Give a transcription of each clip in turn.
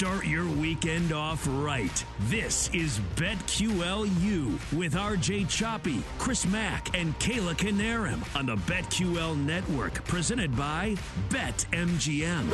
Start your weekend off right. This is BetQLU with RJ Choppy, Chris Mack, and Kayla Knierim on the BetQL network, presented by BetMGM.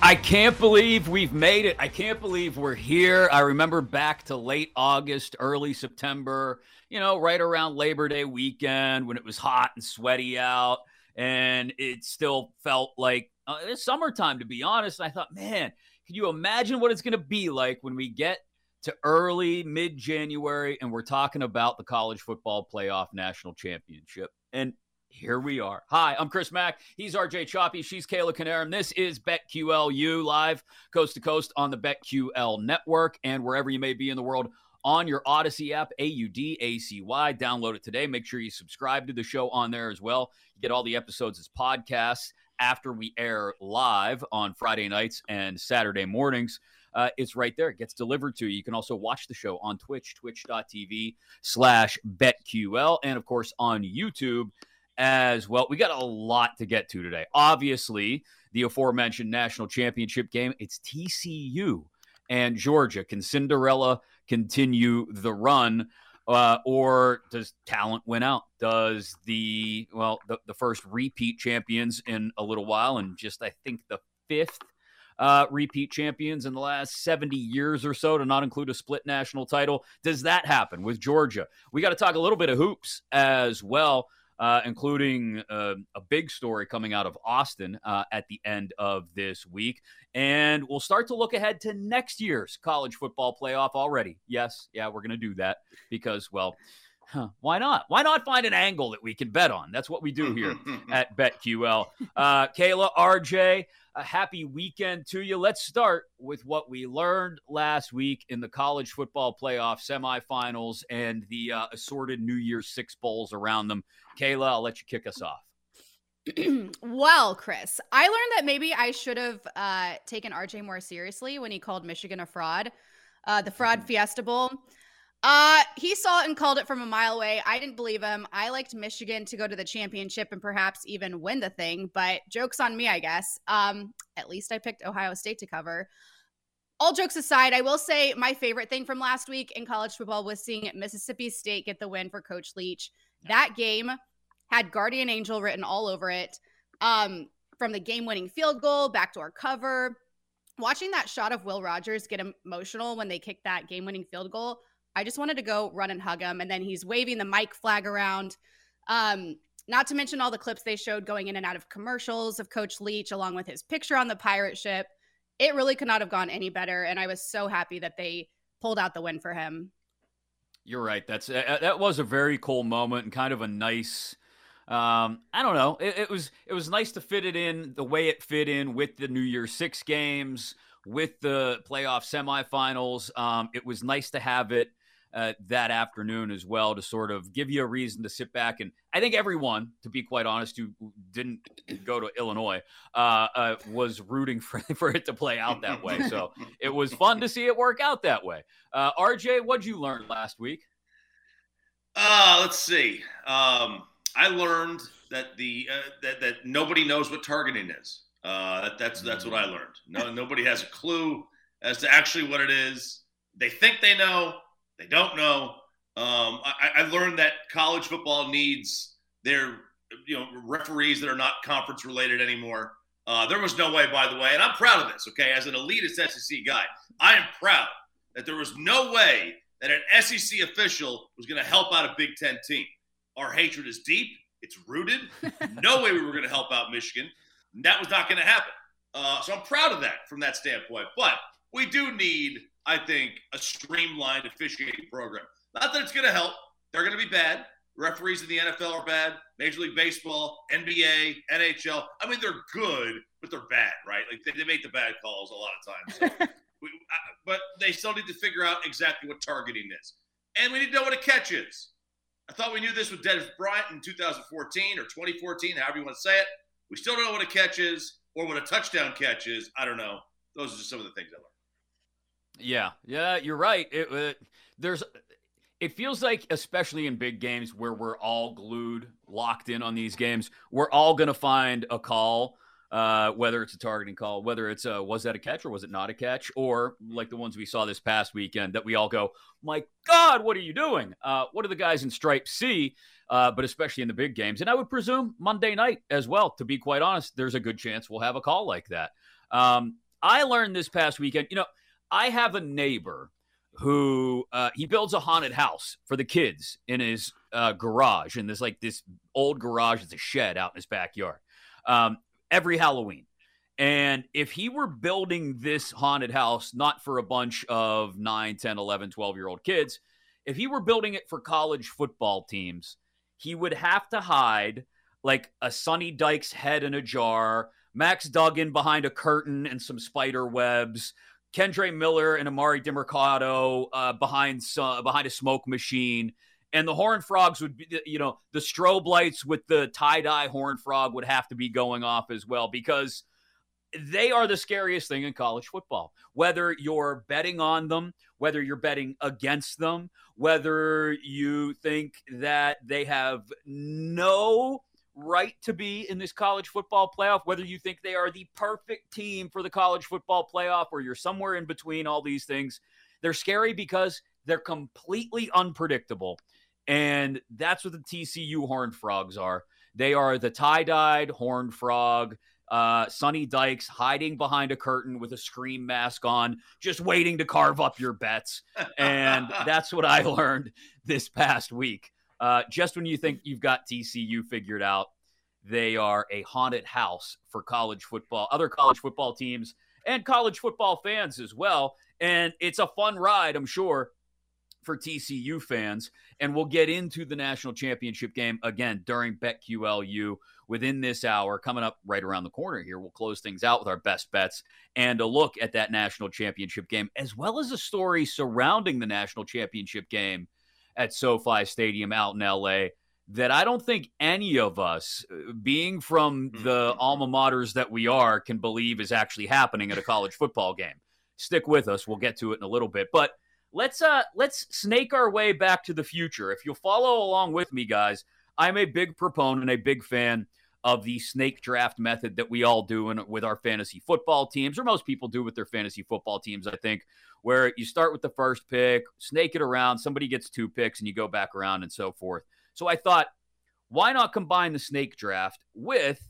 I can't believe we've made it. I can't believe we're here. I remember back to late August, early September, you know, right around Labor Day weekend when it was hot and sweaty out and it still felt like uh, it's summertime, to be honest. And I thought, man, can you imagine what it's going to be like when we get to early mid January and we're talking about the college football playoff national championship? And here we are. Hi, I'm Chris Mack. He's RJ Choppy. She's Kayla Knierim. This is BetQLU live coast to coast on the BetQL network and wherever you may be in the world on your Audacy app, A U D A C Y. Download it today. Make sure you subscribe to the show on there as well. You get all the episodes as podcasts after we air live on Friday nights and Saturday mornings. Uh, it's right there. It gets delivered to you. You can also watch the show on Twitch, twitch.tv slash BetQL, and of course on YouTube as well. We got a lot to get to today. Obviously, the aforementioned national championship game. It's TCU and Georgia. Can Cinderella continue the run? Uh, or does talent win out? Does the well the, the first repeat champions in a little while, and just I think the fifth uh, repeat champions in the last 70 years or so, to not include a split national title. Does that happen with Georgia? We got to talk a little bit of hoops as well uh, including uh, a big story coming out of Austin uh, at the end of this week. And we'll start to look ahead to next year's college football playoff already. Yes, yeah, we're going to do that because, well, Huh, why not? Why not find an angle that we can bet on? That's what we do here at BetQL. Uh, Kayla, RJ, a happy weekend to you. Let's start with what we learned last week in the college football playoff semifinals and the uh, assorted New Year's Six bowls around them. Kayla, I'll let you kick us off. well, Chris, I learned that maybe I should have uh, taken RJ more seriously when he called Michigan a fraud. Uh, the fraud mm-hmm. Fiesta Bowl. Uh, he saw it and called it from a mile away. I didn't believe him. I liked Michigan to go to the championship and perhaps even win the thing, but jokes on me, I guess. Um, at least I picked Ohio State to cover. All jokes aside, I will say my favorite thing from last week in college football was seeing Mississippi State get the win for Coach Leach. That game had Guardian Angel written all over it. Um, from the game winning field goal, backdoor cover. Watching that shot of Will Rogers get emotional when they kicked that game winning field goal I just wanted to go run and hug him. And then he's waving the mic flag around. Um, not to mention all the clips they showed going in and out of commercials of Coach Leach, along with his picture on the pirate ship. It really could not have gone any better. And I was so happy that they pulled out the win for him. You're right. That's uh, that was a very cool moment and kind of a nice. Um, I don't know. It, it, was it was nice to fit it in the way it fit in with the New Year's Six games, with the playoff semifinals. Um, it was nice to have it uh, that afternoon as well to sort of give you a reason to sit back and I think everyone, to be quite honest, who didn't go to Illinois, uh, uh, was rooting for for it to play out that way. So it was fun to see it work out that way. Uh, RJ, what'd you learn last week? Uh, let's see. Um, I learned that the uh, that that nobody knows what targeting is. Uh, that, that's that's what I learned. No, nobody has a clue as to actually what it is. They think they know they don't know. Um, I, I, learned that college football needs their you know referees that are not conference related anymore. Uh, there was no way, by the way, and I'm proud of this. Okay, as an elitist SEC guy, I am proud that there was no way that an SEC official was going to help out a Big Ten team. Our hatred is deep; it's rooted. no way we were going to help out Michigan. That was not going to happen. Uh, so I'm proud of that from that standpoint. But we do need I think, a streamlined officiating program. Not that it's going to help. They're going to be bad. Referees in the NFL are bad. Major League Baseball, NBA, NHL. I mean, they're good, but they're bad, right? Like they, they make the bad calls a lot of times. So we, but they still need to figure out exactly what targeting is, and we need to know what a catch is. I thought we knew this with Dez Bryant in 2014 or 2014, however you want to say it. We still don't know what a catch is or what a touchdown catch is. I don't know. Those are just some of the things I learned. Yeah, yeah, you're right. It, it, there's, it feels like, especially in big games where we're all glued, locked in on these games, we're all gonna find a call uh, whether it's a targeting call, whether it's a was that a catch or was it not a catch, or like the ones we saw this past weekend that we all go, my God, what are you doing? Uh, what do the guys in stripes see? Uh, but especially in the big games, and I would presume Monday night as well. To be quite honest, there's a good chance we'll have a call like that. Um, I learned this past weekend. You know, I have a neighbor who uh, he builds a haunted house for the kids in his uh, garage, and there's like this old garage. It's a shed out in his backyard. Um, every Halloween. And if he were building this haunted house, not for a bunch of 9, 10, 11, 12 year old kids, if he were building it for college football teams, he would have to hide like a Sonny Dykes head in a jar, Max Duggan behind a curtain and some spider webs, Kendre Miller and Emari Demercado uh, behind, uh, behind a smoke machine. And the horn frogs would be you know the strobe lights with the tie-dye horn frog would have to be going off as well because they are the scariest thing in college football. Whether you're betting on them whether you're betting against them whether you think that they have no right to be in this college football playoff whether you think they are the perfect team for the college football playoff or you're somewhere in between all these things they're scary because they're completely unpredictable and that's what the TCU Horned Frogs are. They are the tie dyed Horned Frog, uh, Sonny Dykes hiding behind a curtain with a scream mask on, just waiting to carve up your bets. And that's what I learned this past week. Uh, just when you think you've got TCU figured out, they are a haunted house for college football, other college football teams, and college football fans as well. And it's a fun ride, I'm sure, for TCU fans. And we'll get into the national championship game again during BetQLU within this hour. Coming up right around the corner here, we'll close things out with our best bets and a look at that national championship game, as well as a story surrounding the national championship game at SoFi Stadium out in LA that I don't think any of us, uh, being from the mm-hmm. alma maters that we are, can believe is actually happening at a college football game. Stick with us. We'll get to it in a little bit. But let's uh let's snake our way back to the future. If you'll follow along with me, guys, I'm a big proponent, a big fan of the snake draft method that we all do in, with our fantasy football teams, or most people do with their fantasy football teams, I think, where you start with the first pick, snake it around, somebody gets two picks, and you go back around and so forth. So I thought, why not combine the snake draft with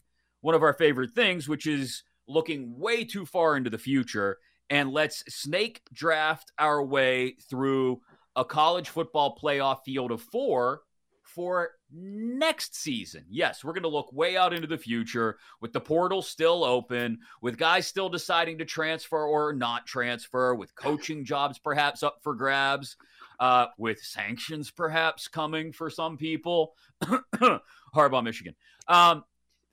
one of our favorite things, which is looking way too far into the future and let's snake draft our way through a college football playoff field of four for next season. Yes, we're going to look way out into the future with the portal still open, with guys still deciding to transfer or not transfer, with coaching jobs perhaps up for grabs, uh, with sanctions perhaps coming for some people. Harbaugh, Michigan. Um,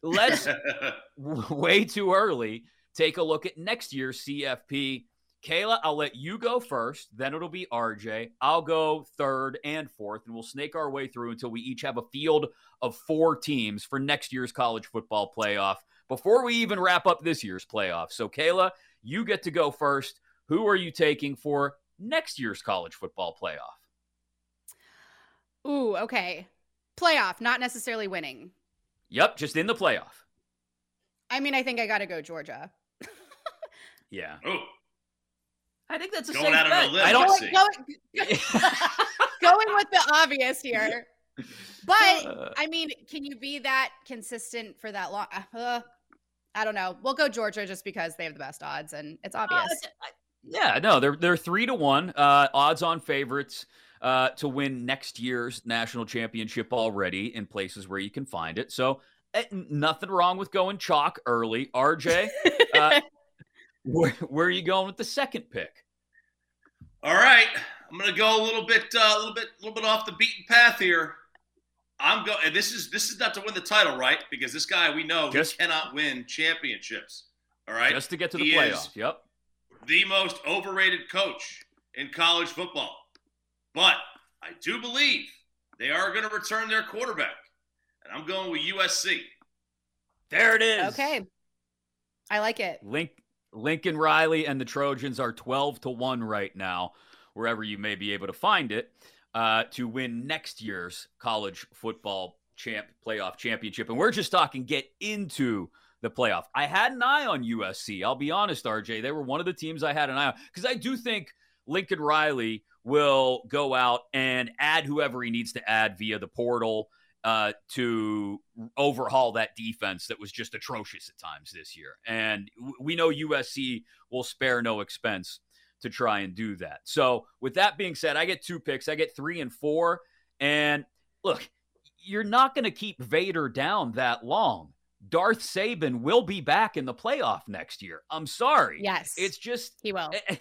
let's way too early take a look at next year's CFP. Kayla, I'll let you go first. Then it'll be RJ. I'll go third and fourth, and we'll snake our way through until we each have a field of four teams for next year's college football playoff before we even wrap up this year's playoff. So, Kayla, you get to go first. Who are you taking for next year's college football playoff? Ooh, okay. Playoff, not necessarily winning. Yep, just in the playoff. I mean, I think I got to go Georgia. Yeah. Oh. I think that's a going safe out bet. on a limb. I don't see. Going, going with the obvious here. But Uh, I mean, can you be that consistent for that long? Uh, I don't know. We'll go Georgia just because they have the best odds and it's obvious. yeah, no, they're they're three to one uh, odds on favorites uh, to win next year's national championship already in places where you can find it. So eh, nothing wrong with going chalk early. RJ, uh, where, where are you going with the second pick? All right, I'm gonna go a little bit, uh, a little bit, a little bit off the beaten path here. I'm going, and this is this is not to win the title, right? Because this guy we know Just- he cannot win championships. All right, Just to get to the He playoff. Yep. the most overrated coach in college football. But I do believe they are going to return their quarterback, and I'm going with USC. There it is. Okay. I like it. Link, Lincoln Riley and the Trojans are 12 to 1 right now, wherever you may be able to find it, uh, to win next year's college football champ playoff championship. And we're just talking get into the playoff. I had an eye on USC. I'll be honest, RJ. They were one of the teams I had an eye on because I do think Lincoln Riley will go out and add whoever he needs to add via the portal uh, to overhaul that defense that was just atrocious at times this year. And we know USC will spare no expense to try and do that. So, with that being said, I get two picks. I get three and four. And look, you're not going to keep Vader down that long. Darth Saban will be back in the playoff next year. I'm sorry. Yes. It's just, he will. Eh, eh,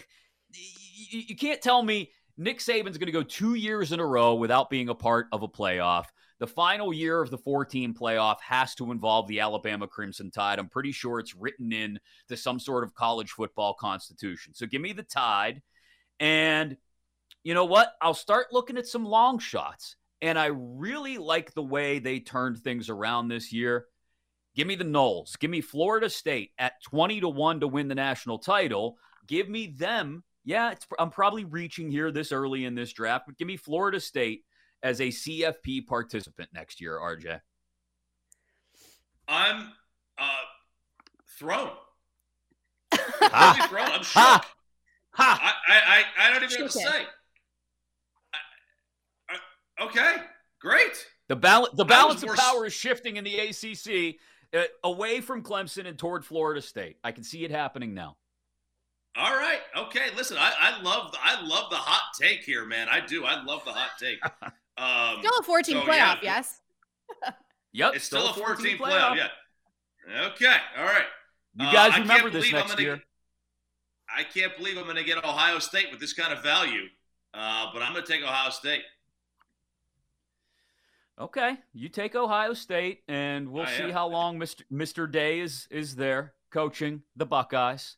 you can't tell me Nick Saban's going to go two years in a row without being a part of a playoff. The final year of the four team playoff has to involve the Alabama Crimson Tide. I'm pretty sure it's written in to some sort of college football constitution. So give me the Tide. And you know what? I'll start looking at some long shots. And I really like the way they turned things around this year. Give me the Noles. Give me Florida State at 20 to 1 to win the national title. Give me them. Yeah, I'm probably reaching here this early in this draft, but give me Florida State as a CFP participant next year, RJ. I'm uh, thrown. thrown. I'm shook. Ha. Ha. I, I, I don't even know what to say. I, I, okay, great. The, balance, the balance of power is shifting in the ACC uh, away from Clemson and toward Florida State. I can see it happening now. All right. Okay. Listen, I, I love the, I love the hot take here, man. I do. I love the hot take. Um, still a 14 so, playoff, yeah. yes. yep. It's still, still a 14, 14 playoff. playoff. Yeah. Okay. All right. You guys uh, remember this next gonna, year. I can't believe I'm going to get Ohio State with this kind of value, uh, but I'm going to take Ohio State. Okay, you take Ohio State, and we'll I see am. how long Mr. Mr. Day is is there coaching the Buckeyes.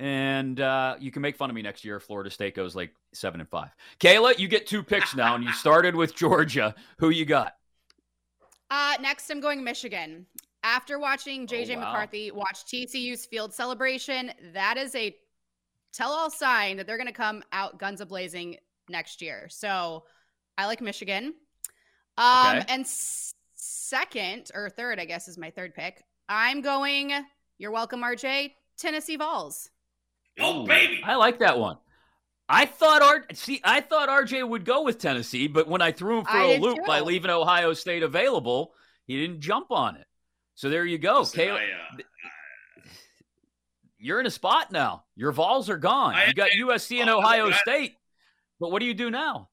And uh, you can make fun of me next year if Florida State goes like seven and five. Kayla, you get two picks now, and you started with Georgia. Who you got? Uh, next, I'm going Michigan. After watching JJ oh, wow. McCarthy watch TCU's field celebration, that is a tell all sign that they're going to come out guns a blazing next year. So I like Michigan. Um, okay. And second or third, I guess, is my third pick. I'm going, you're welcome, RJ, Tennessee Vols. Oh, baby. I like that one. I thought R see, I thought RJ would go with Tennessee, but when I threw him for I a loop too. by leaving Ohio State available, he didn't jump on it. So there you go. Listen, I, uh, you're in a spot now. Your Vols are gone. I, you got USC and Ohio State. But what do you do now?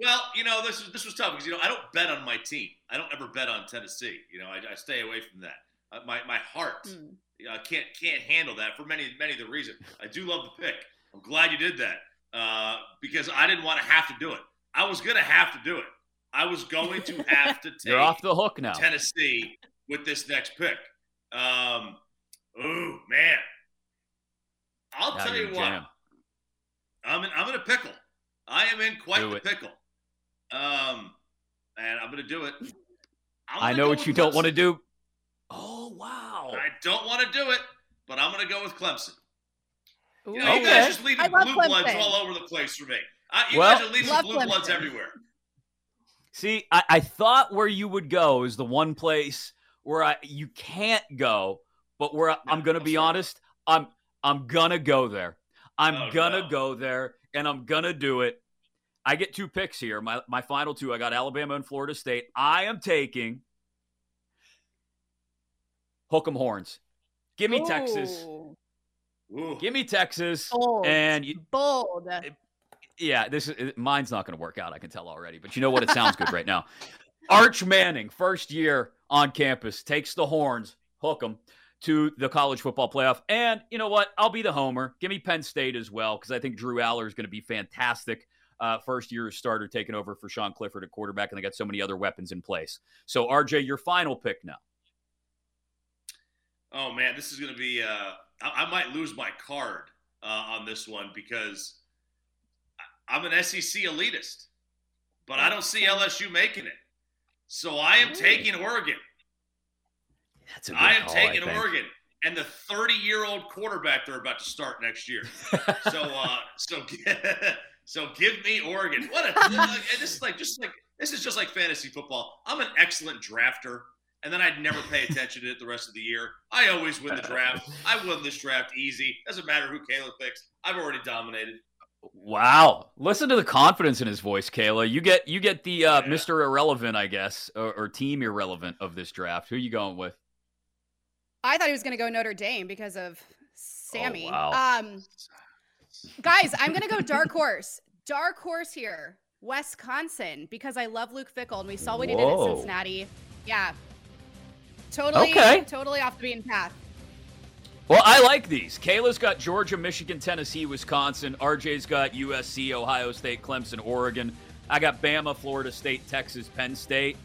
Well, you know, this is this was tough because you know I don't bet on my team. I don't ever bet on Tennessee. You know, I, I stay away from that. Uh, my my heart mm. Uh, can't can't handle that for many many of the reasons. I do love the pick. I'm glad you did that uh, because I didn't want to have to do it. I was going to have to do it. I was going to have to take. You're off the hook now. Tennessee with this next pick. Um, oh man, I'll now tell you what. Jam. I'm in. I'm in a pickle. I am in quite do the it. pickle. Um, and I'm going to do it. I know what you don't want to do. Oh wow! I don't want to do it, but I'm going to go with Clemson. You, know, okay. you guys just leaving blue Clemson. bloods all over the place for me. Uh, you well, guys are leaving blue Clemson. bloods everywhere. See, I, I, thought where you would go is the one place where I you can't go, but where I, am going to be honest, I'm I'm gonna go there. I'm oh, gonna no. go there, and I'm gonna do it. I get two picks here. My my final two. I got Alabama and Florida State. I am taking Hook 'em horns. Give me Ooh. Texas. Ooh. Give me Texas. Bold. And you, bold. Yeah, this is mine's not going to work out. I can tell already. But you know what? It sounds good right now. Arch Manning, first year on campus, takes the horns, hook 'em to the college football playoff. And you know what? I'll be the homer. Give me Penn State as well because I think Drew Allar is going to be fantastic. Uh, first year starter taking over for Sean Clifford at quarterback, and they got so many other weapons in place. So, RJ, your final pick now. Oh man, this is going to be. Uh, I, I, might lose my card uh, on this one because I'm an SEC elitist, but I don't see LSU making it. So I am taking Oregon. That's a good I am call, taking I. Oregon and the 30 year old quarterback they're about to start next year. so, uh, so, so give me Oregon. What a and this is like just like this is just like fantasy football. I'm an excellent drafter, and then I'd never pay attention to it the rest of the year. I always win the draft. I won this draft easy. Doesn't matter who Kayla picks. I've already dominated. Wow! Listen to the confidence in his voice, Kayla. You get you get the uh, Yeah. Mr. Irrelevant, I guess, or, or team irrelevant of this draft. Who are you going with? I thought he was going to go Notre Dame because of Sammy. wow. Um, guys, I'm going to go dark horse. Dark horse here, Wisconsin, because I love Luke Fickell, and we saw what he did at Cincinnati. Yeah, totally, Okay. totally off the beaten path. Well, I like these. Kayla's got Georgia, Michigan, Tennessee, Wisconsin. RJ's got USC, Ohio State, Clemson, Oregon. I got Bama, Florida State, Texas, Penn State.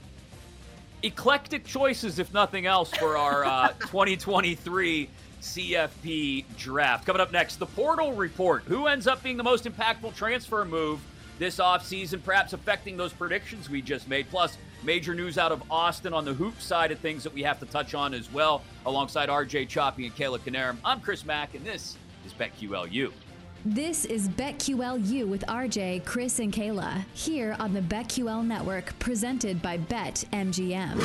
Eclectic choices, if nothing else, for our uh, 2023 CFP draft. Coming up next, the portal report. Who ends up being the most impactful transfer move this offseason, perhaps affecting those predictions we just made? Plus, major news out of Austin on the hoop side of things that we have to touch on as well, alongside RJ Choppy and Kayla Knierim. I'm Chris Mack, and this is BetQLU. This is BetQLU with RJ, Chris, and Kayla here on the BetQL network presented by BetMGM.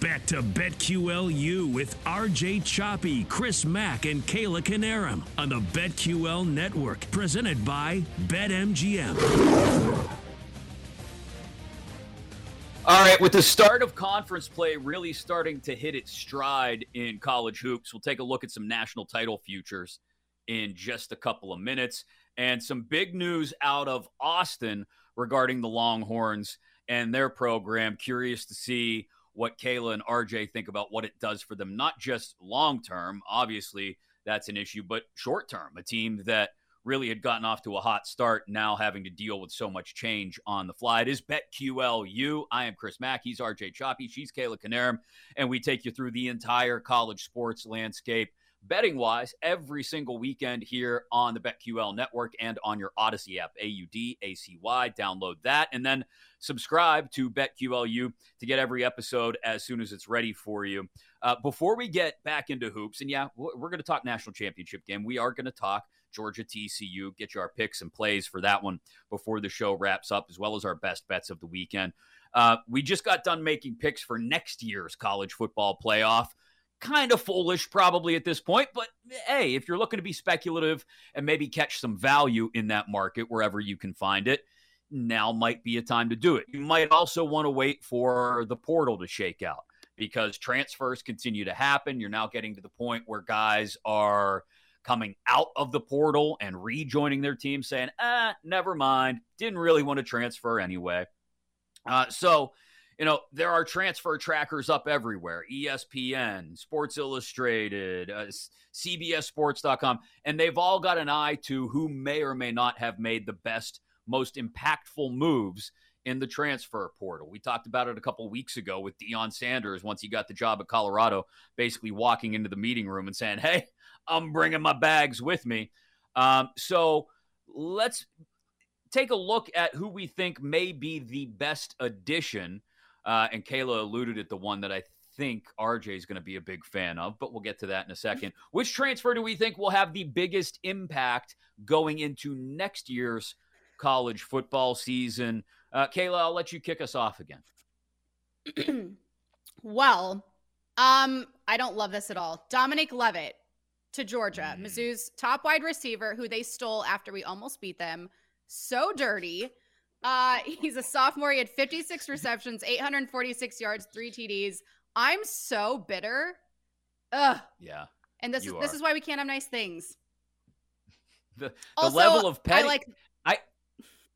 Back to BetQLU with RJ Choppy, Chris Mack, and Kayla Knierim on the BetQL network, presented by BetMGM. All right, with the start of conference play really starting to hit its stride in college hoops, we'll take a look at some national title futures in just a couple of minutes and some big news out of Austin regarding the Longhorns and their program. Curious to see what Kayla and RJ think about what it does for them, not just long term, obviously that's an issue, but short term. A team that really had gotten off to a hot start, now having to deal with so much change on the fly. It is BetQLU. I am Chris Mack. He's RJ Choppy. She's Kayla Knierim. And we take you through the entire college sports landscape, betting wise, every single weekend here on the BetQL network and on your Audacy app, A U D A C Y. Download that and then subscribe to BetQLU to get every episode as soon as it's ready for you. Uh, before we get back into hoops, and yeah, we're going to talk national championship game. We are going to talk Georgia TCU. Get you our picks and plays for that one before the show wraps up, as well as our best bets of the weekend. Uh, we just got done making picks for next year's college football playoff. Kind of foolish, probably at this point, but hey, if you're looking to be speculative and maybe catch some value in that market wherever you can find it, now might be a time to do it. You might also want to wait for the portal to shake out because transfers continue to happen. You're now getting to the point where guys are coming out of the portal and rejoining their team saying, ah, never mind. Didn't really want to transfer anyway. Uh, so, you know, there are transfer trackers up everywhere ESPN, Sports Illustrated, uh, CBSSports.com, and they've all got an eye to who may or may not have made the best, most impactful moves in the transfer portal. We talked about it a couple weeks ago with Deion Sanders once he got the job at Colorado, basically walking into the meeting room and saying, Hey, I'm bringing my bags with me. Um, so let's take a look at who we think may be the best addition. Uh, and Kayla alluded at the one that I think RJ is going to be a big fan of, but we'll get to that in a second. Which transfer do we think will have the biggest impact going into next year's college football season? Uh, Kayla, I'll let you kick us off again. well, um, I don't love this at all. Dominic Lovett to Georgia, Mm. Mizzou's top wide receiver, who they stole after we almost beat them. So dirty. Uh, he's a sophomore. He had 56 receptions, 846 yards, three TDs. I'm so bitter. Ugh. Yeah. And this is You this is why we can't have nice things. The, the Also, level of petty. I like I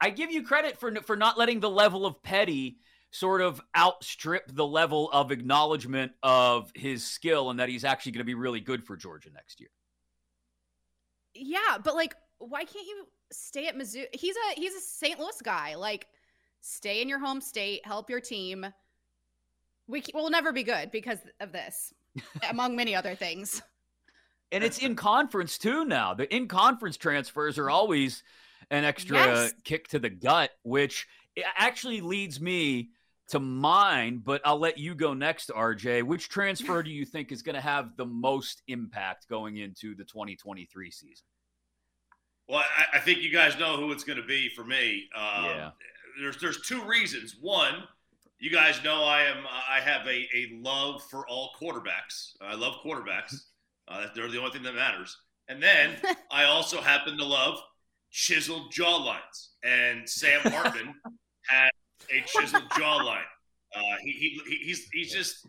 I give you credit for for not letting the level of petty sort of outstrip the level of acknowledgement of his skill and that he's actually going to be really good for Georgia next year. Yeah, but like, why can't you stay at Mizzou? He's a he's a St. Louis guy. Like, stay in your home state, help your team. We will never be good because of this, among many other things. And it's in conference too now. The in conference transfers are always an extra Yes. kick to the gut, which actually leads me to mine, but I'll let you go next, RJ. Which transfer do you think is going to have the most impact going into the 2023 season? Well, I, I think you guys know who it's going to be for me. Um, Yeah. There's there's two reasons. One, you guys know I am I have a, a love for all quarterbacks. I love quarterbacks. Uh, they're the only thing that matters. And then I also happen to love chiseled jawlines. And Sam Hartman has a chiseled jawline. Uh, he, he, he- he's he's just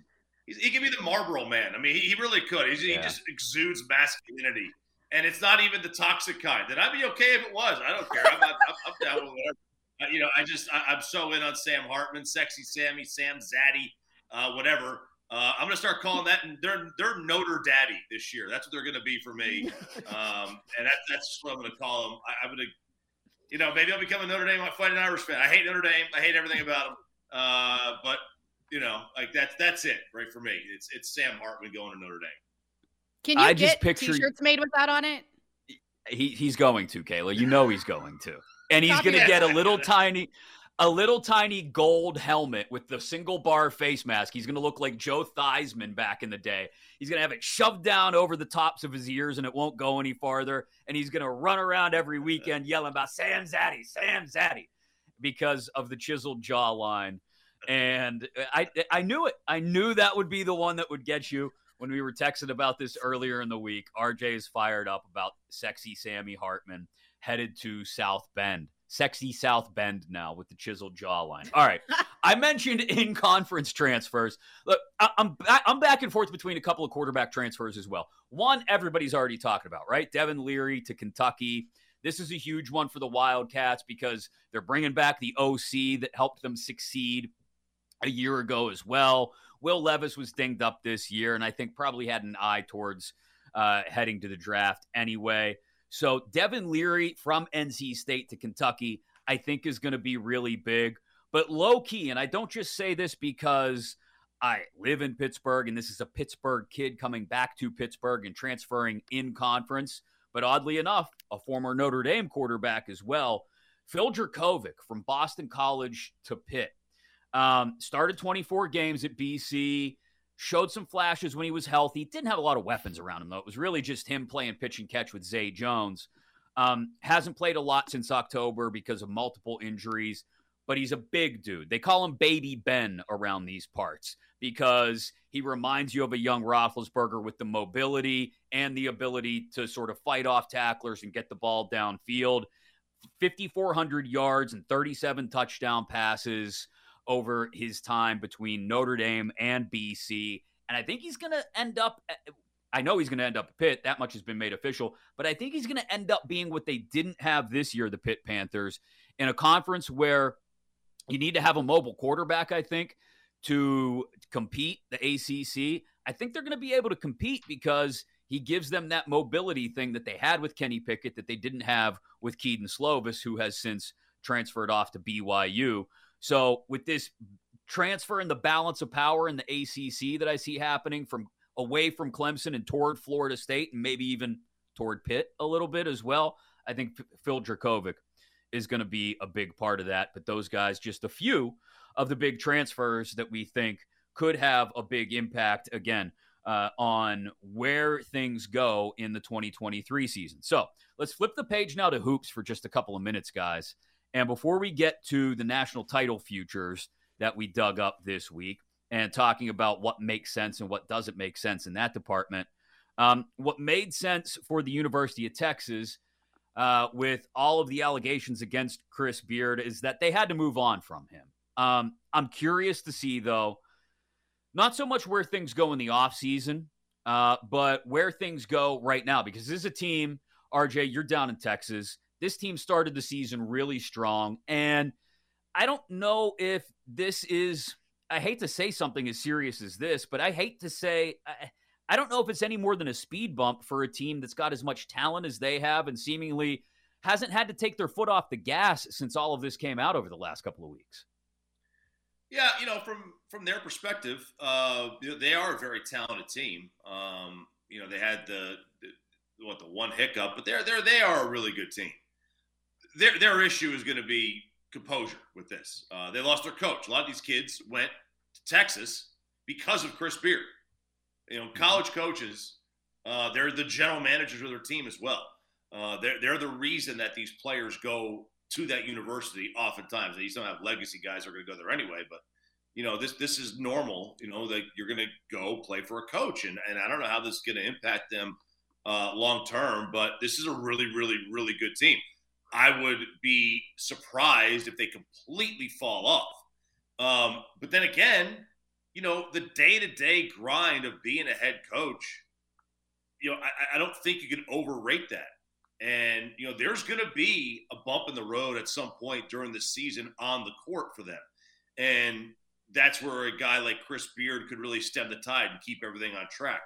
he's, he could be the Marlboro man. I mean, he, he really could. He's, Yeah. He just exudes masculinity, and it's not even the toxic kind. Then I'd be okay if it was. I don't care. I'm not. I'm, I'm down with whatever. Uh, you know, I just I, I'm so in on Sam Hartman, sexy Sammy, Sam Zaddy, uh, whatever. Uh, I'm gonna start calling that, and they're they're Notre Daddy this year. That's what they're gonna be for me, um, and that, that's just what I'm gonna call them. I, I'm gonna, you know, maybe I'll become a Notre Dame Fighting Irish fan. I hate Notre Dame. I hate everything about them. Uh, but you know, like that's that's it, right for me. It's it's Sam Hartman going to Notre Dame. Can you I just get picture- t-shirts made with that on it? He he's going to, Kayla. You know he's going to. And he's going to get a little tiny a little tiny gold helmet with the single bar face mask. He's going to look like Joe Theismann back in the day. He's going to have it shoved down over the tops of his ears and it won't go any farther. And he's going to run around every weekend yelling about Sam Zaddy, Sam Zaddy because of the chiseled jawline. And I I knew it. I knew that would be the one that would get you when we were texting about this earlier in the week. RJ is fired up about sexy Sammy Hartman headed to South Bend. Sexy South Bend now with the chiseled jawline. All right. I mentioned in conference transfers. Look, I, I'm ba- I'm back and forth between a couple of quarterback transfers as well. One, everybody's already talking about, right? Devin Leary to Kentucky. This is a huge one for the Wildcats because they're bringing back the OC that helped them succeed a year ago as well. Will Levis was dinged up this year, and I think probably had an eye towards uh, heading to the draft anyway. So Devin Leary from NC State to Kentucky, I think is going to be really big. But low key, and I don't just say this because I live in Pittsburgh and this is a Pittsburgh kid coming back to Pittsburgh and transferring in conference, but oddly enough, a former Notre Dame quarterback as well. Phil Jurkovec from Boston College to Pitt. Um, started 24 games at BC, showed some flashes when he was healthy. Didn't have a lot of weapons around him, though. It was really just him playing pitch and catch with Zay Jones. Um, hasn't played a lot since October because of multiple injuries, but he's a big dude. They call him Baby Ben around these parts because he reminds you of a young Roethlisberger with the mobility and the ability to sort of fight off tacklers and get the ball downfield. 5,400 yards and 37 touchdown passes over his time between Notre Dame and BC. And I think he's going to end up, eh, I know he's going to end up at Pitt. That much has been made official. But I think he's going to end up being what they didn't have this year, the Pitt Panthers, in a conference where you need to have a mobile quarterback, I think, to compete the ACC. I think they're going to be able to compete because he gives them that mobility thing that they had with Kenny Pickett that they didn't have with Kedon Slovis, who has since transferred off to BYU. So with this transfer and the balance of power in the ACC that I see happening from away from Clemson and toward Florida State and maybe even toward Pitt a little bit as well, I think Phil Jurkovec is going to be a big part of that. But those guys, just a few of the big transfers that we think could have a big impact again uh, on where things go in the 2023 season. So let's flip the page now to hoops for just a couple of minutes, guys. And before we get to the national title futures that we dug up this week and talking about what makes sense and what doesn't make sense in that department, um, what made sense for the University of Texas uh, with all of the allegations against Chris Beard is that they had to move on from him. Um, I'm curious to see, though, not so much where things go in the offseason, uh, but where things go right now, because this is a team, RJ, you're down in Texas. This team started the season really strong. And I don't know if this is, I hate to say something as serious as this, but I hate to say, I, I don't know if it's any more than a speed bump for a team that's got as much talent as they have and seemingly hasn't had to take their foot off the gas since all of this came out over the last couple of weeks. Yeah, you know, from from their perspective, uh, they are a very talented team. Um, you know, they had the, the what the one hiccup, but they're they're they are a really good team. Their their issue is going to be composure with this. Uh, they lost their coach. A lot of these kids went to Texas because of Chris Beard. You know, college coaches, uh, they're the general managers of their team as well. Uh, they're, they're the reason that these players go to that university oftentimes. They don't have legacy guys are going to go there anyway, but you know, this this is normal, you know, that you're going to go play for a coach. And, and I don't know how this is going to impact them uh, long term, but this is a really, really, really good team. I would be surprised if they completely fall off. Um, but then again, you know, the day to day grind of being a head coach, you know, I, I don't think you can overrate that. And, you know, there's going to be a bump in the road at some point during the season on the court for them. And that's where a guy like Chris Beard could really stem the tide and keep everything on track.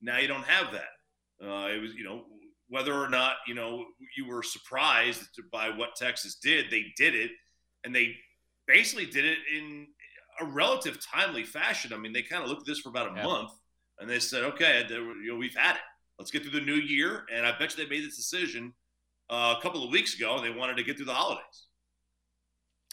Now you don't have that. Uh, it was, you know, whether or not, you know, you were surprised by what Texas did, they did it. And they basically did it in a relative timely fashion. I mean, they kind of looked at this for about a yeah. month and they said, okay, you know, we've had it. Let's get through the new year. And I bet you they made this decision uh, a couple of weeks ago. They wanted to get through the holidays.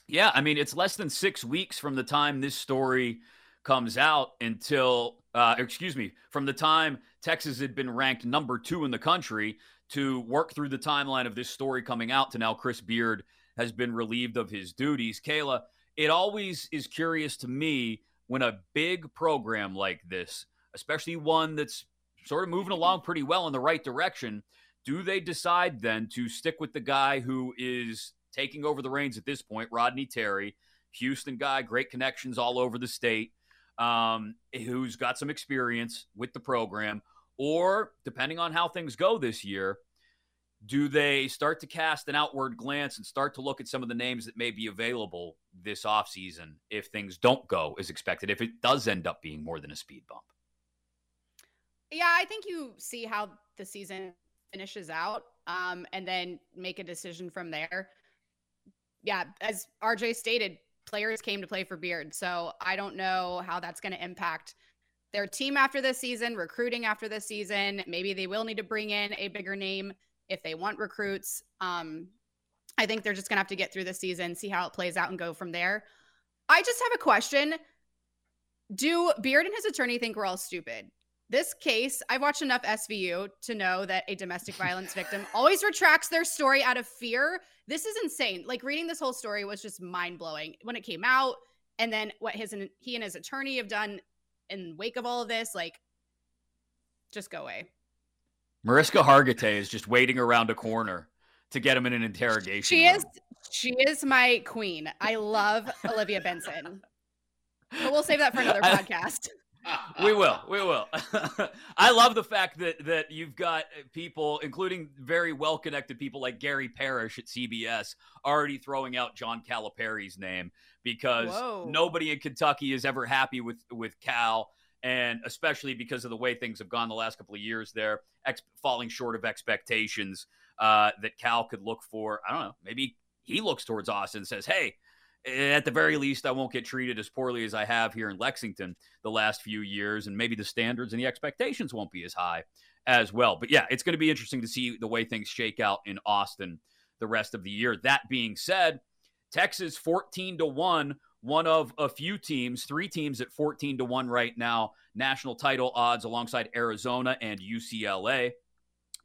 Yeah, I mean, it's less than six weeks from the time this story comes out until, uh, excuse me, from the time Texas had been ranked number two in the country to work through the timeline of this story coming out to now Chris Beard has been relieved of his duties. Kayla, it always is curious to me when a big program like this, especially one that's sort of moving along pretty well in the right direction, do they decide then to stick with the guy who is taking over the reins at this point, Rodney Terry, Houston guy, great connections all over the state, um, who's got some experience with the program? Or, depending on how things go this year, do they start to cast an outward glance and start to look at some of the names that may be available this offseason if things don't go as expected, if it does end up being more than a speed bump? Yeah, I think you see how the season finishes out um, and then make a decision from there. Yeah, as RJ stated, players came to play for Beard. So I don't know how that's going to impact their team after this season, recruiting after this season. Maybe they will need to bring in a bigger name if they want recruits. Um, I think they're just going to have to get through the season, see how it plays out, and go from there. I just have a question. Do Beard and his attorney think we're all stupid? This case, I've watched enough SVU to know that a domestic violence victim always retracts their story out of fear. This is insane. Like reading this whole story was just mind blowing when it came out, and then what his he and his attorney have done in wake of all of this. Like, just go away. Mariska Hargitay is just waiting around a corner to get him in an interrogation. She room. is she is my queen. I love Olivia Benson. But we'll save that for another podcast. We will. We will. I love the fact that that you've got people, including very well connected people like Gary Parrish at CBS, already throwing out John Calipari's name because Whoa. nobody in Kentucky is ever happy with with Cal and especially because of the way things have gone the last couple of years there, ex- falling short of expectations uh, that Cal could look for. I don't know. Maybe he looks towards Austin and says, "Hey, Eh, at the very least, I won't get treated as poorly as I have here in Lexington the last few years, and maybe the standards and the expectations won't be as high as well." But yeah, it's going to be interesting to see the way things shake out in Austin the rest of the year. That being said, Texas 14 to 1 one of a few teams, three teams at 14 to 1 right now, national title odds alongside Arizona and UCLA.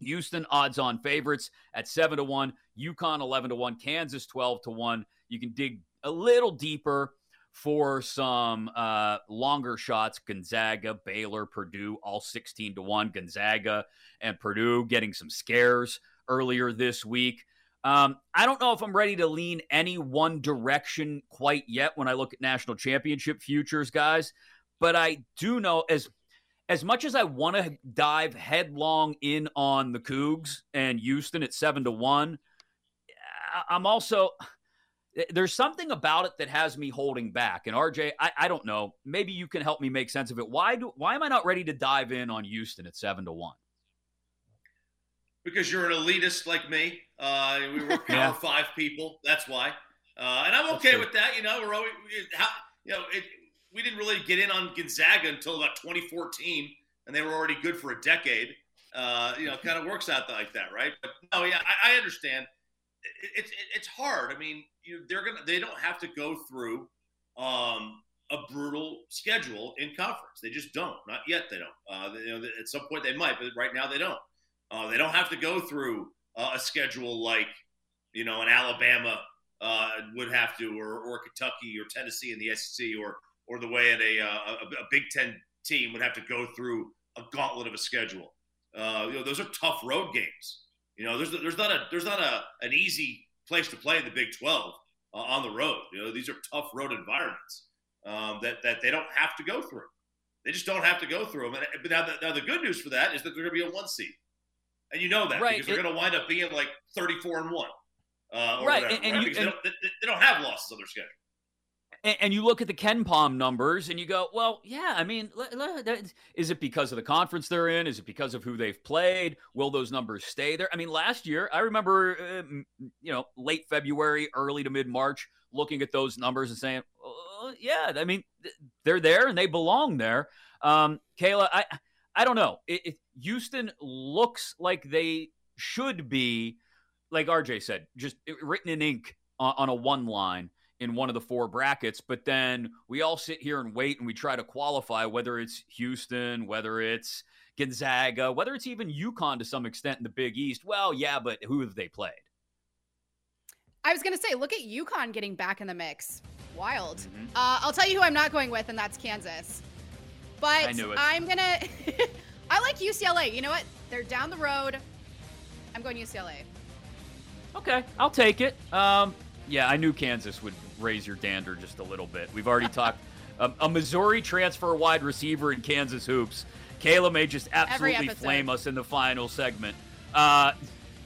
Houston odds on favorites at 7 to 1, UConn 11 to 1, Kansas 12 to 1. You can dig a little deeper for some uh, longer shots. Gonzaga, Baylor, Purdue, all 16 to 1. Gonzaga and Purdue getting some scares earlier this week. Um, I don't know if I'm ready to lean any one direction quite yet when I look at national championship futures, guys. But I do know as as much as I want to dive headlong in on the Cougs and Houston at seven to one, I'm also there's something about it that has me holding back. And RJ, I, I don't know. Maybe you can help me make sense of it. Why do why am I not ready to dive in on Houston at seven to one? because you're an elitist like me. Uh, we were power yeah. five people. That's why. Uh, and I'm okay with that. You know, we're always, how, you know, it, we didn't really get in on Gonzaga until about 2014, and they were already good for a decade. Uh, you know, kind of works out like that, right? But no, yeah, I, I understand. It's it, it's hard. I mean, you, they're gonna they don't have to go through um, a brutal schedule in conference. They just don't. Not yet. They don't. Uh, they, you know, at some point they might, but right now they don't. Uh, they don't have to go through uh, a schedule like you know an Alabama uh, would have to, or, or Kentucky or Tennessee in the SEC, or or the way a, uh, a, a Big Ten team would have to go through a gauntlet of a schedule. Uh, you know, those are tough road games. You know, there's there's not a there's not a an easy place to play in the Big 12 uh, on the road. You know, these are tough road environments um, that that they don't have to go through. They just don't have to go through them. And, but now, the, now the good news for that is that they're going to be a one seed, and you know that right. because they're going to wind up being like 34 and one. Uh, right, whatever, and, and right? You, they, don't, they, they don't have losses on their schedule and, and, you look at the KenPom numbers and you go, well, yeah, I mean, is it because of the conference they're in? Is it because of who they've played? Will those numbers stay there? I mean, last year, I remember, uh, you know, late February, early to mid March, looking at those numbers and saying, oh, yeah, I mean, they're there and they belong there. Um, Kayla, I, I don't know. It, it, Houston looks like they should be, like RJ said, just written in ink on, on a one line in one of the four brackets, but then we all sit here and wait and we try to qualify whether it's Houston, whether it's Gonzaga, whether it's even UConn to some extent in the Big East. Well, yeah, but who have they played? I was going to say, look at UConn getting back in the mix. Wild. Mm-hmm. Uh, I'll tell you who I'm not going with, and that's Kansas. But I'm going to. I like UCLA. You know what? They're down the road. I'm going UCLA. Okay, I'll take it. Um, yeah, I knew Kansas would raise your dander just a little bit. We've already talked um, a Missouri transfer wide receiver in Kansas hoops. Kayla may just absolutely flame us in the final segment. Uh,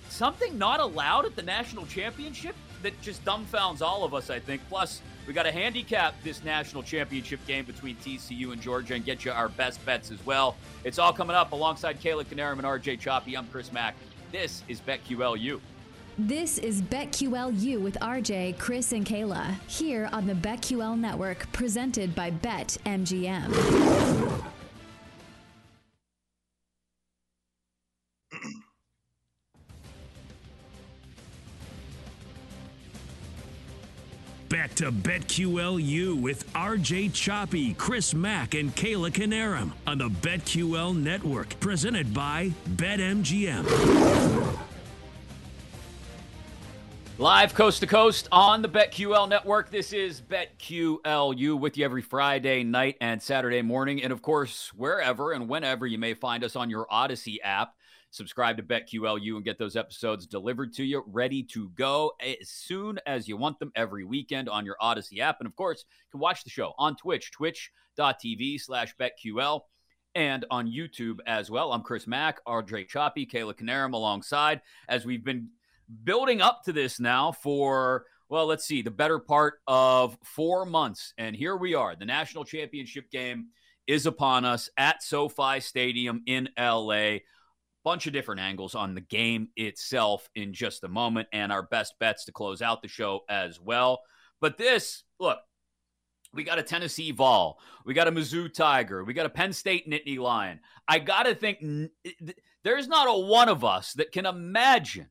something not allowed at the national championship that just dumbfounds all of us, I think. Plus, we got to handicap this national championship game between TCU and Georgia and get you our best bets as well. It's all coming up alongside Kayla Knierim and RJ Choppy. I'm Chris Mack. This is BetQLU. This is BetQLU with RJ, Chris, and Kayla here on the BetQL Network, presented by BetMGM. Back to BetQLU with RJ Choppy, Chris Mack, and Kayla Knierim on the BetQL Network, presented by BetMGM. Live coast to coast on the BetQL network. This is BetQLU with you every Friday night and Saturday morning. And of course, wherever and whenever you may find us on your Audacy app, subscribe to BetQLU and get those episodes delivered to you, ready to go as soon as you want them every weekend on your Audacy app. And of course, you can watch the show on Twitch, twitch.tv slash BetQL and on YouTube as well. I'm Chris Mack, RJ Choppy, Kayla Knierim alongside as we've been building up to this now for, well, let's see, the better part of four months. And here we are. The national championship game is upon us at SoFi Stadium in LA. Bunch of different angles on the game itself in just a moment, and our best bets to close out the show as well. But this, look, we got a Tennessee Vol. We got a Mizzou Tiger. We got a Penn State Nittany Lion. I got to think there's not a one of us that can imagine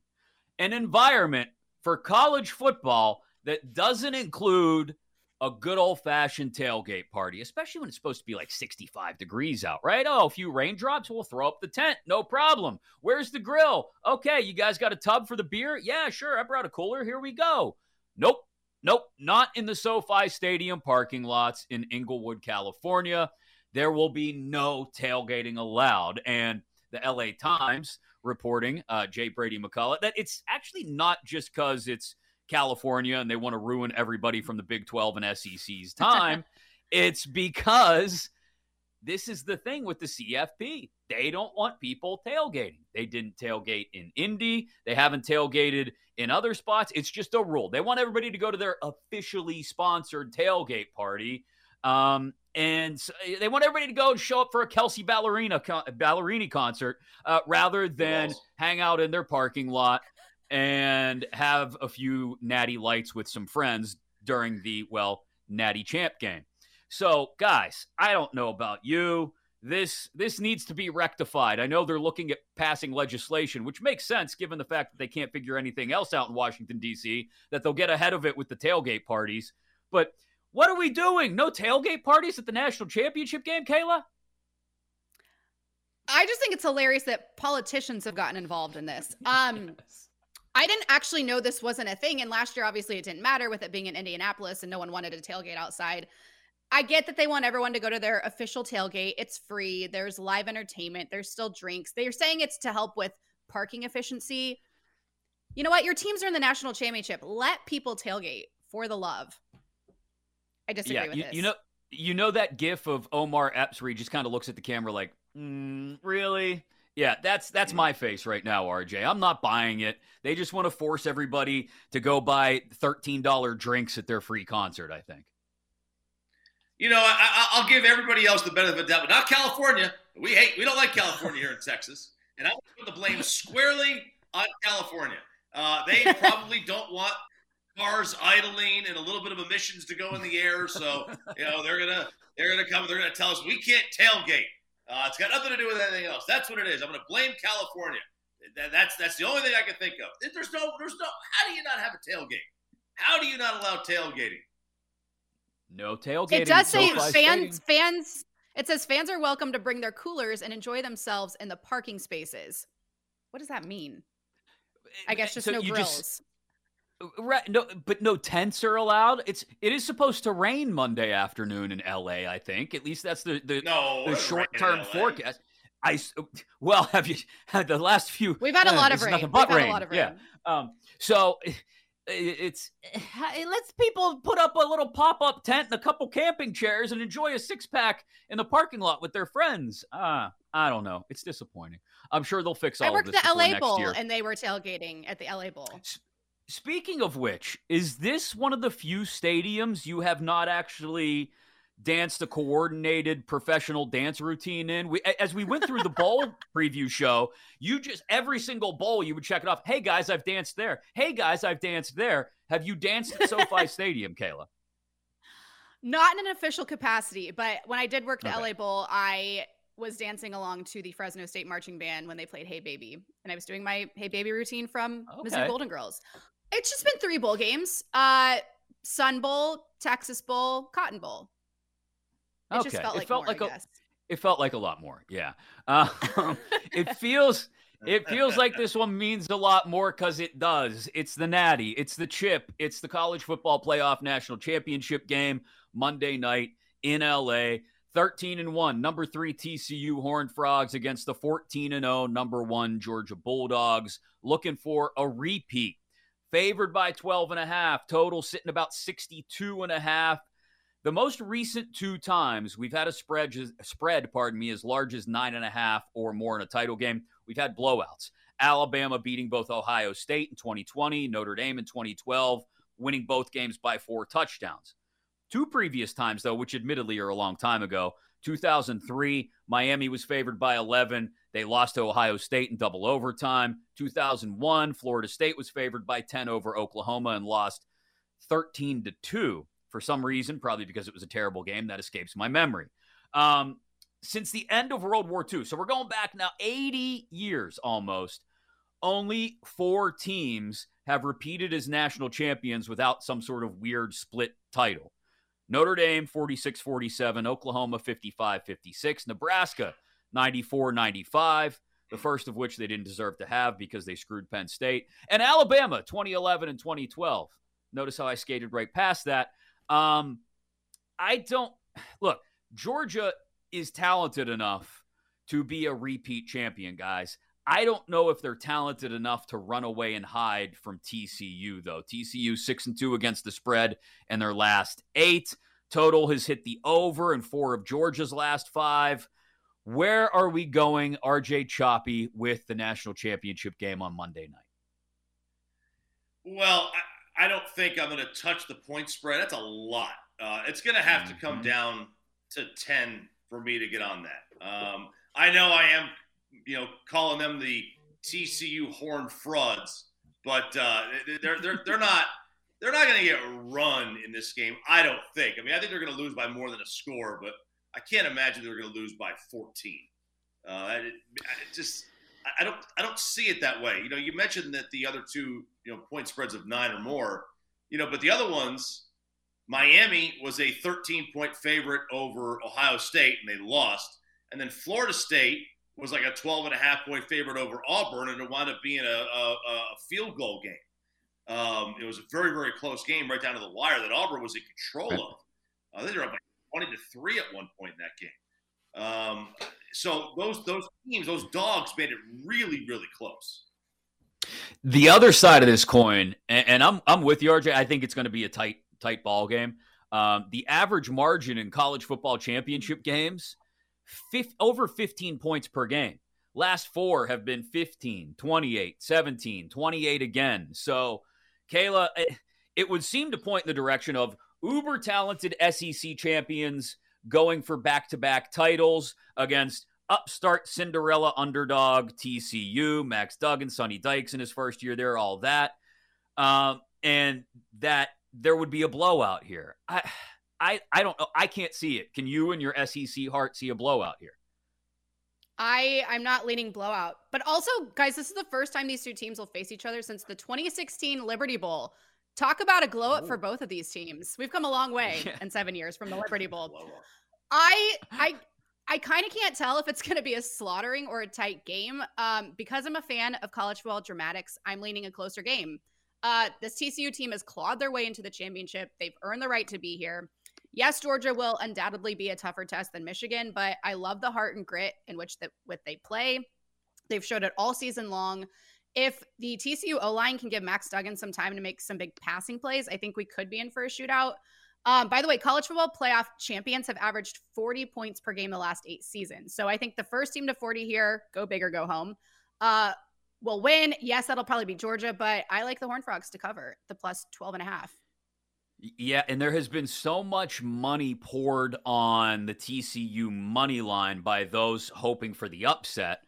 an environment for college football that doesn't include a good old fashioned tailgate party, especially when it's supposed to be like 65 degrees out, right? Oh, a few raindrops, we'll throw up the tent. No problem. Where's the grill? Okay, you guys got a tub for the beer? Yeah, sure. I brought a cooler. Here we go. Nope. Nope. Not in the SoFi Stadium parking lots in Inglewood, California. There will be no tailgating allowed. And the LA Times reporting, uh, Jay Brady McCollough, that it's actually not just because it's California and they want to ruin everybody from the Big 12 and SEC's time. it's because this is the thing with the CFP. They don't want people tailgating. They didn't tailgate in Indy. They haven't tailgated in other spots. It's just a rule. They want everybody to go to their officially sponsored tailgate party. Um, and eh, they want everybody to go and show up for a Kelsey Ballerina con- Ballerini concert uh, rather than yes. hang out in their parking lot and have a few natty lights with some friends during the well natty champ game. So, guys, I don't know about you. this this needs to be rectified. I know they're looking at passing legislation, which makes sense given the fact that they can't figure anything else out in Washington D.C. That they'll get ahead of it with the tailgate parties. But what are we doing? No tailgate parties at the national championship game, Kayla? I just think it's hilarious that politicians have gotten involved in this. Um, yes. I didn't actually know this wasn't a thing, and last year obviously it didn't matter with it being in Indianapolis and no one wanted a tailgate outside. I get that they want everyone to go to their official tailgate. It's free. There's live entertainment. There's still drinks. They're saying it's to help with parking efficiency. You know what? Your teams are in the national championship. Let people tailgate for the love. I disagree yeah, with you, this. You know, you know that gif of Omar Epps where he just kind of looks at the camera like, mm, really? Yeah, that's that's my face right now, RJ. I'm not buying it. They just want to force everybody to go buy $13 drinks at their free concert, I think you know, I, will give everybody else the benefit of the doubt, but not California. We hate, we don't like California here in Texas, and I'm going to put the blame squarely on California. Uh, they probably don't want cars idling and a little bit of emissions to go in the air, so you know they're gonna they're gonna come. They're gonna tell us we can't tailgate. Uh, it's got nothing to do with anything else. That's what it is. I'm going to blame California. That, that's that's the only thing I can think of. There's no there's no. How do you not have a tailgate? How do you not allow tailgating? No tailgating. It does say fans. Fans. It says fans are welcome to bring their coolers and enjoy themselves in the parking spaces. What does that mean? I guess just so no grills. Just, right, no, but no tents are allowed. It's it is supposed to rain Monday afternoon in L.A. I think at least that's the the, no, the short term forecast. I well have you had the last few? We've had a lot of rain. Nothing but rain. Had a lot of rain. Yeah. Um. So it's let's people put up a little pop-up tent and a couple camping chairs and enjoy a six-pack in the parking lot with their friends. Ah, uh, I don't know. It's disappointing. I'm sure they'll fix all I worked of this the LA Bowl year. and they were tailgating at the LA Bowl. Speaking of which, is this one of the few stadiums you have not actually danced a coordinated professional dance routine in. We, as we went through the bowl preview show, you just every single bowl you would check it off. Hey guys, I've danced there. Hey guys, I've danced there. Have you danced at SoFi Stadium, Kayla? Not in an official capacity, but when I did work the okay. LA Bowl, I was dancing along to the Fresno State marching band when they played Hey Baby, and I was doing my Hey Baby routine from okay. Missouri Golden Girls. It's just been three bowl games: uh, Sun Bowl, Texas Bowl, Cotton Bowl. It okay. just felt like it felt more, like a, it felt like a lot more. Yeah. Um, it feels it feels like this one means a lot more because it does. It's the Natty, it's the chip, it's the college football playoff national championship game Monday night in LA. 13 and 1, number 3 TCU Horned Frogs against the 14 and 0 number 1 Georgia Bulldogs looking for a repeat. Favored by 12 and a half, total sitting about 62 and a half. The most recent two times we've had a spread, spread, pardon me, as large as nine and a half or more in a title game, we've had blowouts. Alabama beating both Ohio State in 2020, Notre Dame in 2012, winning both games by four touchdowns. Two previous times, though, which admittedly are a long time ago, 2003, Miami was favored by 11. They lost to Ohio State in double overtime. 2001, Florida State was favored by 10 over Oklahoma and lost 13 to 2 for some reason, probably because it was a terrible game that escapes my memory. Um, since the end of World War II, so we're going back now 80 years almost, only four teams have repeated as national champions without some sort of weird split title. Notre Dame 46 47, Oklahoma 55 56, Nebraska 94 95, the first of which they didn't deserve to have because they screwed Penn State, and Alabama 2011 and 2012. Notice how I skated right past that. Um, I don't look. Georgia is talented enough to be a repeat champion, guys. I don't know if they're talented enough to run away and hide from TCU, though. TCU six and two against the spread in their last eight. Total has hit the over in four of Georgia's last five. Where are we going, RJ Choppy, with the national championship game on Monday night? Well, I don't think I'm going to touch the point spread. That's a lot. Uh, it's going to have to come mm-hmm. down to 10 for me to get on that. Um, I know I am, you know, calling them the TCU horn Frauds, but uh, they're, they're, they're not they're not going to get run in this game. I don't think. I mean, I think they're going to lose by more than a score, but I can't imagine they're going to lose by 14. Uh, it, it just I don't I don't see it that way. You know, you mentioned that the other two you know point spreads of nine or more. You know, but the other ones, Miami was a 13 point favorite over Ohio State and they lost, and then Florida State was like a 12 and a half point favorite over Auburn, and it wound up being a, a, a field goal game. Um, it was a very, very close game right down to the wire that Auburn was in control of. Uh, they were up like 20 to 3 at one point in that game. Um, so those those teams, those dogs made it really, really close. The other side of this coin, and, and I'm I'm with you, RJ. I think it's going to be a tight tight ball game. Um, the average margin in college football championship games, over 15 points per game. Last four have been 15, 28, 17, 28 again. So, Kayla, it, it would seem to point in the direction of uber talented SEC champions going for back to back titles against upstart Cinderella underdog TCU, Max Duggan, Sonny Dykes in his first year there, all that. Um, and that there would be a blowout here. I, I, I don't know. I can't see it. Can you and your SEC heart see a blowout here? I I'm not leaning blowout, but also guys, this is the first time these two teams will face each other since the 2016 Liberty Bowl. Talk about a glow up for both of these teams. We've come a long way yeah. in seven years from the Liberty Bowl. I I I kind of can't tell if it's going to be a slaughtering or a tight game. Um, because I'm a fan of college football dramatics, I'm leaning a closer game. Uh, this TCU team has clawed their way into the championship. They've earned the right to be here. Yes, Georgia will undoubtedly be a tougher test than Michigan, but I love the heart and grit in which that with they play. They've showed it all season long. If the TCU O line can give Max Duggan some time to make some big passing plays, I think we could be in for a shootout. Um, by the way, college football playoff champions have averaged 40 points per game the last eight seasons. So I think the first team to 40 here, go big or go home, uh, will win. Yes, that'll probably be Georgia, but I like the Horn Frogs to cover the plus 12 and a half. Yeah, and there has been so much money poured on the TCU money line by those hoping for the upset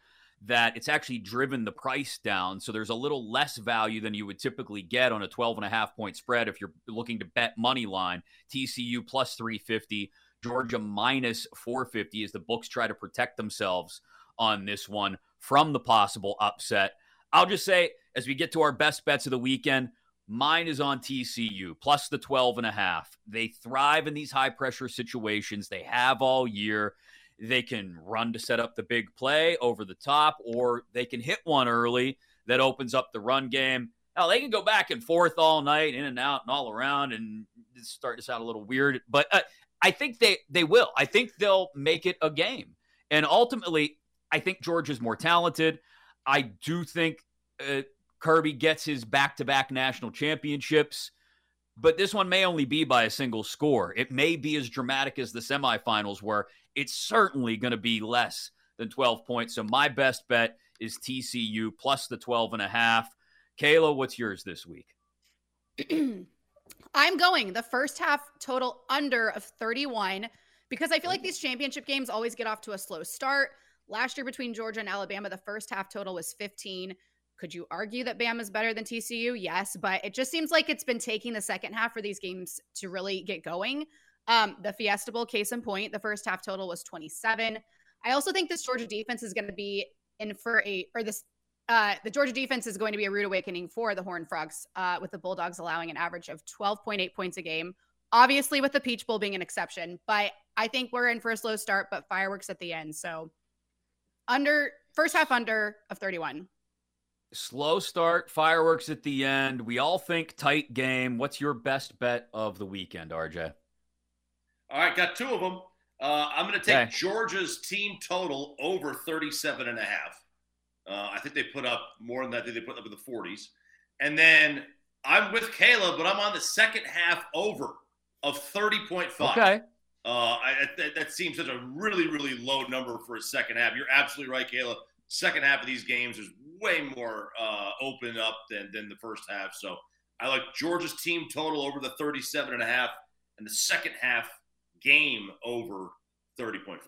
that it's actually driven the price down. So there's a little less value than you would typically get on a 12 and a half point spread if you're looking to bet money line. TCU plus 350, Georgia minus 450 as the books try to protect themselves on this one from the possible upset. I'll just say, as we get to our best bets of the weekend, mine is on TCU plus the 12 and a half. They thrive in these high pressure situations, they have all year. They can run to set up the big play over the top, or they can hit one early that opens up the run game. Now, they can go back and forth all night, in and out and all around, and starting to sound a little weird, but uh, I think they, they will. I think they'll make it a game. And ultimately, I think George is more talented. I do think uh, Kirby gets his back to back national championships, but this one may only be by a single score. It may be as dramatic as the semifinals were it's certainly going to be less than 12 points. So my best bet is TCU plus the 12 and a half. Kayla, what's yours this week? I'm going the first half total under of 31 because I feel like these championship games always get off to a slow start. Last year between Georgia and Alabama, the first half total was 15. Could you argue that Bama is better than TCU? Yes, but it just seems like it's been taking the second half for these games to really get going. Um, the Fiesta Bowl, case in point, the first half total was 27. I also think this Georgia defense is going to be in for a, or this, uh, the Georgia defense is going to be a rude awakening for the Horned Frogs, uh, with the Bulldogs allowing an average of 12.8 points a game. Obviously, with the Peach Bowl being an exception, but I think we're in for a slow start, but fireworks at the end. So, under first half under of 31. Slow start, fireworks at the end. We all think tight game. What's your best bet of the weekend, RJ? All right, got two of them. Uh, I'm going to take okay. Georgia's team total over 37 and a half. Uh, I think they put up more than that. They put up in the 40s. And then I'm with Kayla, but I'm on the second half over of 30.5. Okay. Uh, I, that, that, seems such a really, really low number for a second half. You're absolutely right, Kayla. Second half of these games is way more uh, open up than, than the first half. So I like Georgia's team total over the 37 and a half, and the second half game over 30.5.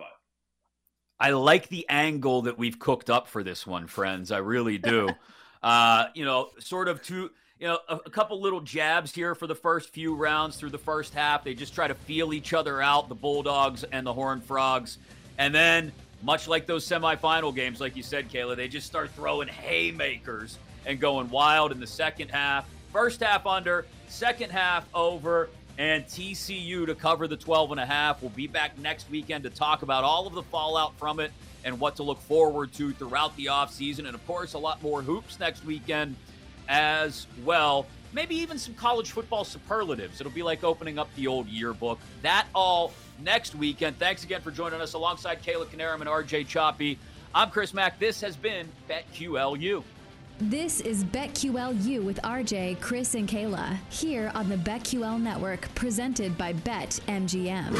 I like the angle that we've cooked up for this one, friends. I really do. uh, you know, sort of two you know, a, a, couple little jabs here for the first few rounds through the first half. They just try to feel each other out, the Bulldogs and the Horned Frogs. And then, much like those semifinal games, like you said, Kayla, they just start throwing haymakers and going wild in the second half. First half under, second half over, and TCU to cover the 12 and a half. We'll be back next weekend to talk about all of the fallout from it and what to look forward to throughout the offseason. And of course, a lot more hoops next weekend as well. Maybe even some college football superlatives. It'll be like opening up the old yearbook. That all next weekend. Thanks again for joining us alongside Kayla Knierim and RJ Choppy. I'm Chris Mack. This has been BetQLU. This is BetQLU with RJ, Chris, and Kayla here on the BetQL network presented by BetMGM.